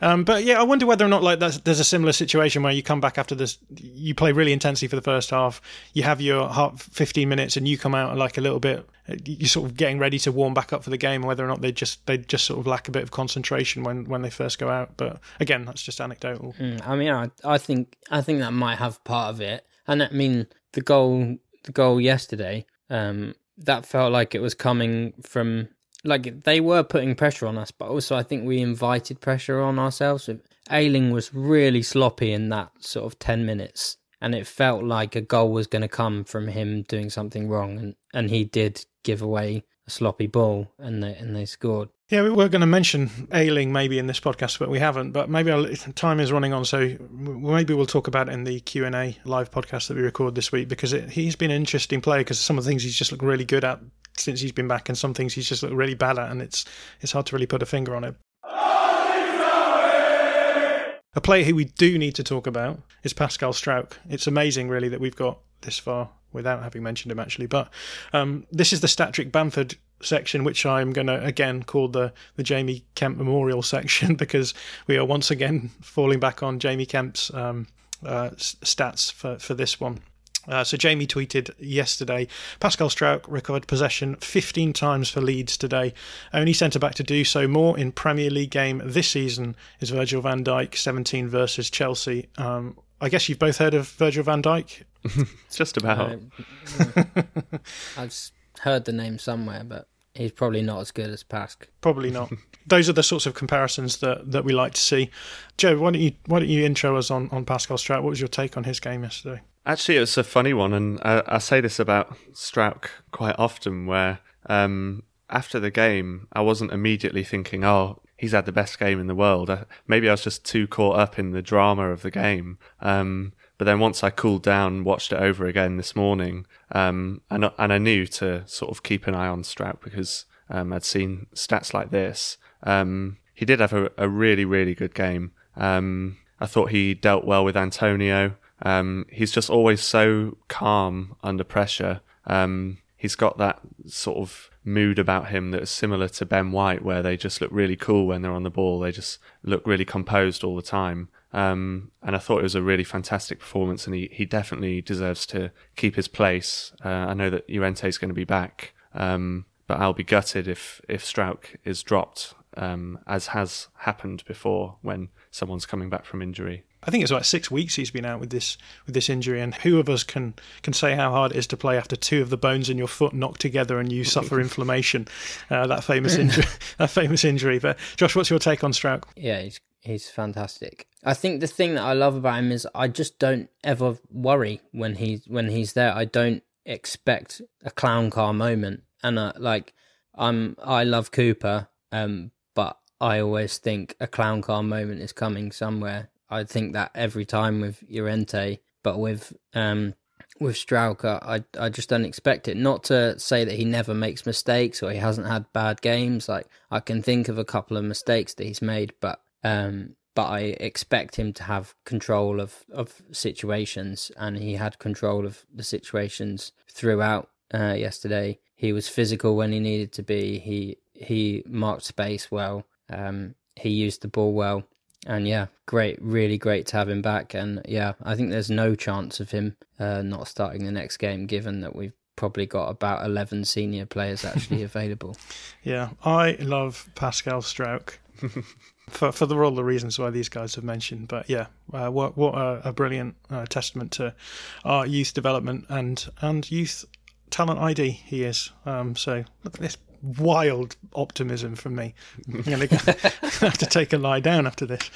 Um, but yeah, I wonder whether or not like that's, there's a similar situation where you come back after this, you play really intensely for the first half, you have your half 15 minutes, and you come out like a little bit, you're sort of getting ready to warm back up for the game, whether or not they just they just sort of lack a bit of concentration when when they first go out. But again, that's just anecdotal. Mm, I mean, I, I think I think that might have part of it, and I mean the goal the goal yesterday, um, that felt like it was coming from like they were putting pressure on us, but also I think we invited pressure on ourselves. Ayling was really sloppy in that sort of ten minutes, and it felt like a goal was going to come from him doing something wrong, and and he did give away a sloppy ball, and they and they scored. Yeah, we were going to mention Ayling maybe in this podcast, but we haven't. But maybe I'll, time is running on, so maybe we'll talk about it in the Q and A live podcast that we record this week because it, he's been an interesting player because some of the things he's just looked really good at since he's been back, and some things he's just looked really bad at, and it's it's hard to really put a finger on it. A player who we do need to talk about is Pascal Struijk. It's amazing, really, that we've got this far without having mentioned him, actually. But um, this is the Statric Bamford section, which I'm going to again call the, the Jamie Kemp Memorial section because we are once again falling back on Jamie Kemp's um, uh, stats for, for this one. Uh, so Jamie tweeted yesterday, Pascal Struijk recovered possession 15 times for Leeds today. Only centre back to do so more in Premier League game this season is Virgil van Dijk, 17 versus Chelsea. Um, I guess you've both heard of Virgil van Dijk. Just about. Uh, I've heard the name somewhere, but he's probably not as good as Pask. Probably not. Those are the sorts of comparisons that, that we like to see. Joe, why don't you why don't you intro us on, on Pascal Struijk? What was your take on his game yesterday? Actually, it was a funny one, and I, I say this about Struijk quite often, where um, after the game, I wasn't immediately thinking, "Oh, he's had the best game in the world." Maybe I was just too caught up in the drama of the game. Um, but then once I cooled down, and watched it over again this morning, um, and and I knew to sort of keep an eye on Struijk because um, I'd seen stats like this. Um, he did have a, a really, really good game. Um, I thought he dealt well with Antonio. Um, he's just always so calm under pressure. Um, he's got that sort of mood about him that is similar to Ben White, where they just look really cool when they're on the ball. They just look really composed all the time. Um, and I thought it was a really fantastic performance, and he, he definitely deserves to keep his place. Uh, I know that Llorente is going to be back, um, but I'll be gutted if if Struijk is dropped, um, as has happened before when someone's coming back from injury. I think it's about six weeks he's been out with this with this injury, and who of us can can say how hard it is to play after two of the bones in your foot knock together and you suffer inflammation? Uh, that famous injury. that famous injury. But Josh, what's your take on Struijk? Yeah, he's he's fantastic. I think the thing that I love about him is I just don't ever worry when he's when he's there. I don't expect a clown car moment, and uh, like I'm I love Cooper, um, but I always think a clown car moment is coming somewhere. I think that every time with Llorente, but with um with Struijk, I I just don't expect it. Not to say that he never makes mistakes or he hasn't had bad games. Like I can think of a couple of mistakes that he's made, but um but I expect him to have control of of situations, and he had control of the situations throughout uh, yesterday. He was physical when he needed to be. He he marked space well. Um, he used the ball well and yeah, great, really great to have him back. And yeah, I think there's no chance of him uh, not starting the next game, given that we've probably got about 11 senior players actually available. Yeah, I love Pascal Struijk. for for the, all the reasons why these guys have mentioned. But yeah, uh, what what a, a brilliant uh, testament to our youth development and and youth talent ID he is. Um, so look at this wild optimism from me. I'm going to have to take a lie down after this.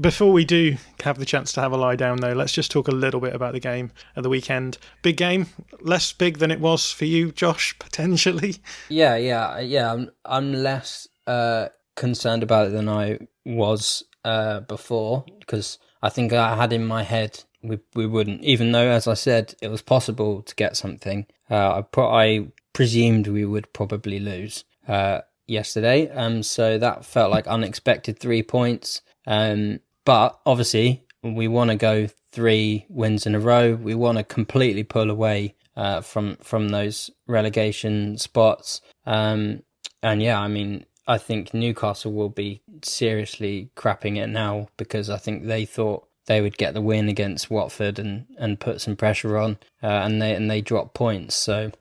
Before we do have the chance to have a lie down, though, let's just talk a little bit about the game at the weekend. Big game, less big than it was for you, Josh, potentially. Yeah, yeah, yeah. I'm I'm less uh, concerned about it than I was uh, before because I think I had in my head we we wouldn't, even though, as I said, it was possible to get something. Uh, I put I presumed we would probably lose uh, yesterday, um, so that felt like unexpected three points. Um, but obviously, we want to go three wins in a row. We want to completely pull away uh, from from those relegation spots. Um, and yeah, I mean, I think Newcastle will be seriously crapping it now because I think they thought they would get the win against Watford and, and put some pressure on, uh, and they and they drop points. So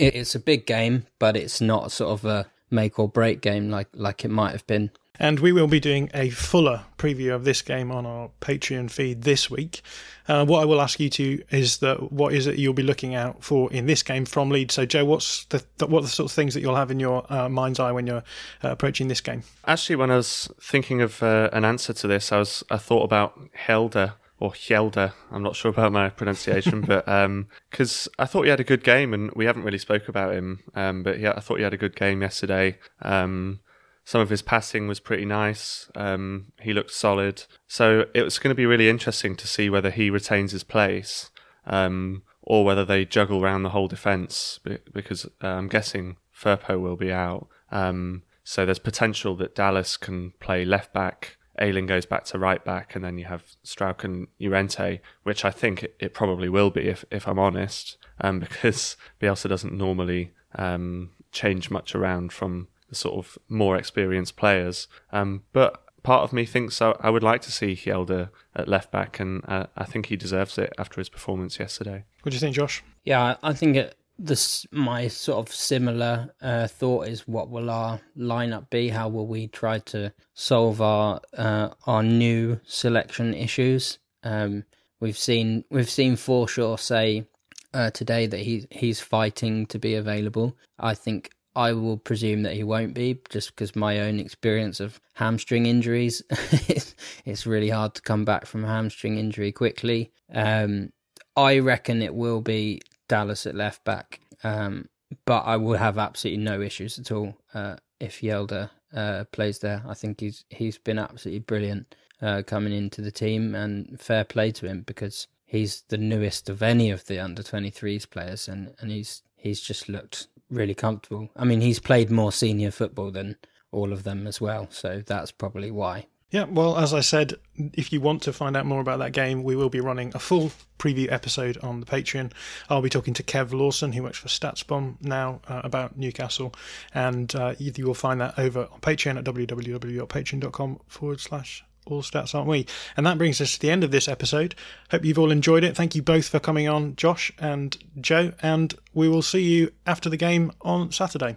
it's a big game, but it's not sort of a make or break game like like it might have been. And we will be doing a fuller preview of this game on our Patreon feed this week. Uh, what I will ask you to is that what is it you'll be looking out for in this game from Leeds? So, Joe, what's the, the what are the sort of things that you'll have in your uh, mind's eye when you're uh, approaching this game? Actually, when I was thinking of uh, an answer to this, I was I thought about Helder or Hjelde. I'm not sure about my pronunciation, but because um, I thought he had a good game, and we haven't really spoke about him. Um, but I thought he had a good game yesterday. Um, some of his passing was pretty nice. Um, he looked solid. So it was going to be really interesting to see whether he retains his place um, or whether they juggle around the whole defence because uh, I'm guessing Firpo will be out. Um, so there's potential that Dallas can play left back. Ayling goes back to right back, and then you have Struijk and Llorente, which I think it, it, probably will be, if, if I'm honest, um, because Bielsa doesn't normally um, change much around from the sort of more experienced players. Um, but part of me thinks I, I would like to see Hjelde at left back, and uh, I think he deserves it after his performance yesterday. What do you think, Josh? Yeah, I think it, this my sort of similar uh, thought is what will our lineup be? How will we try to solve our uh, our new selection issues? Um, we've seen we've seen Forshaw say uh, today that he he's fighting to be available. I think I will presume that he won't be, just because my own experience of hamstring injuries, it's, really hard to come back from a hamstring injury quickly. Um, I reckon it will be Dallas at left back, um, but I will have absolutely no issues at all uh, if Hjelde uh, plays there. I think he's he's been absolutely brilliant uh, coming into the team, and fair play to him because he's the newest of any of the under 23s players, and, and he's he's just looked really comfortable. I mean, he's played more senior football than all of them as well, so that's probably why. Yeah, well, as I said, if you want to find out more about that game, we will be running a full preview episode on the Patreon. I'll be talking to Kev Lawson, who works for StatsBomb now, uh, about Newcastle, and uh, you will find that over on Patreon at www.patreon.com forward slash all stats aren't we? And that brings us to the end of this episode. Hope you've all enjoyed it. Thank you both for coming on josh and joe. And we will see you after the game on saturday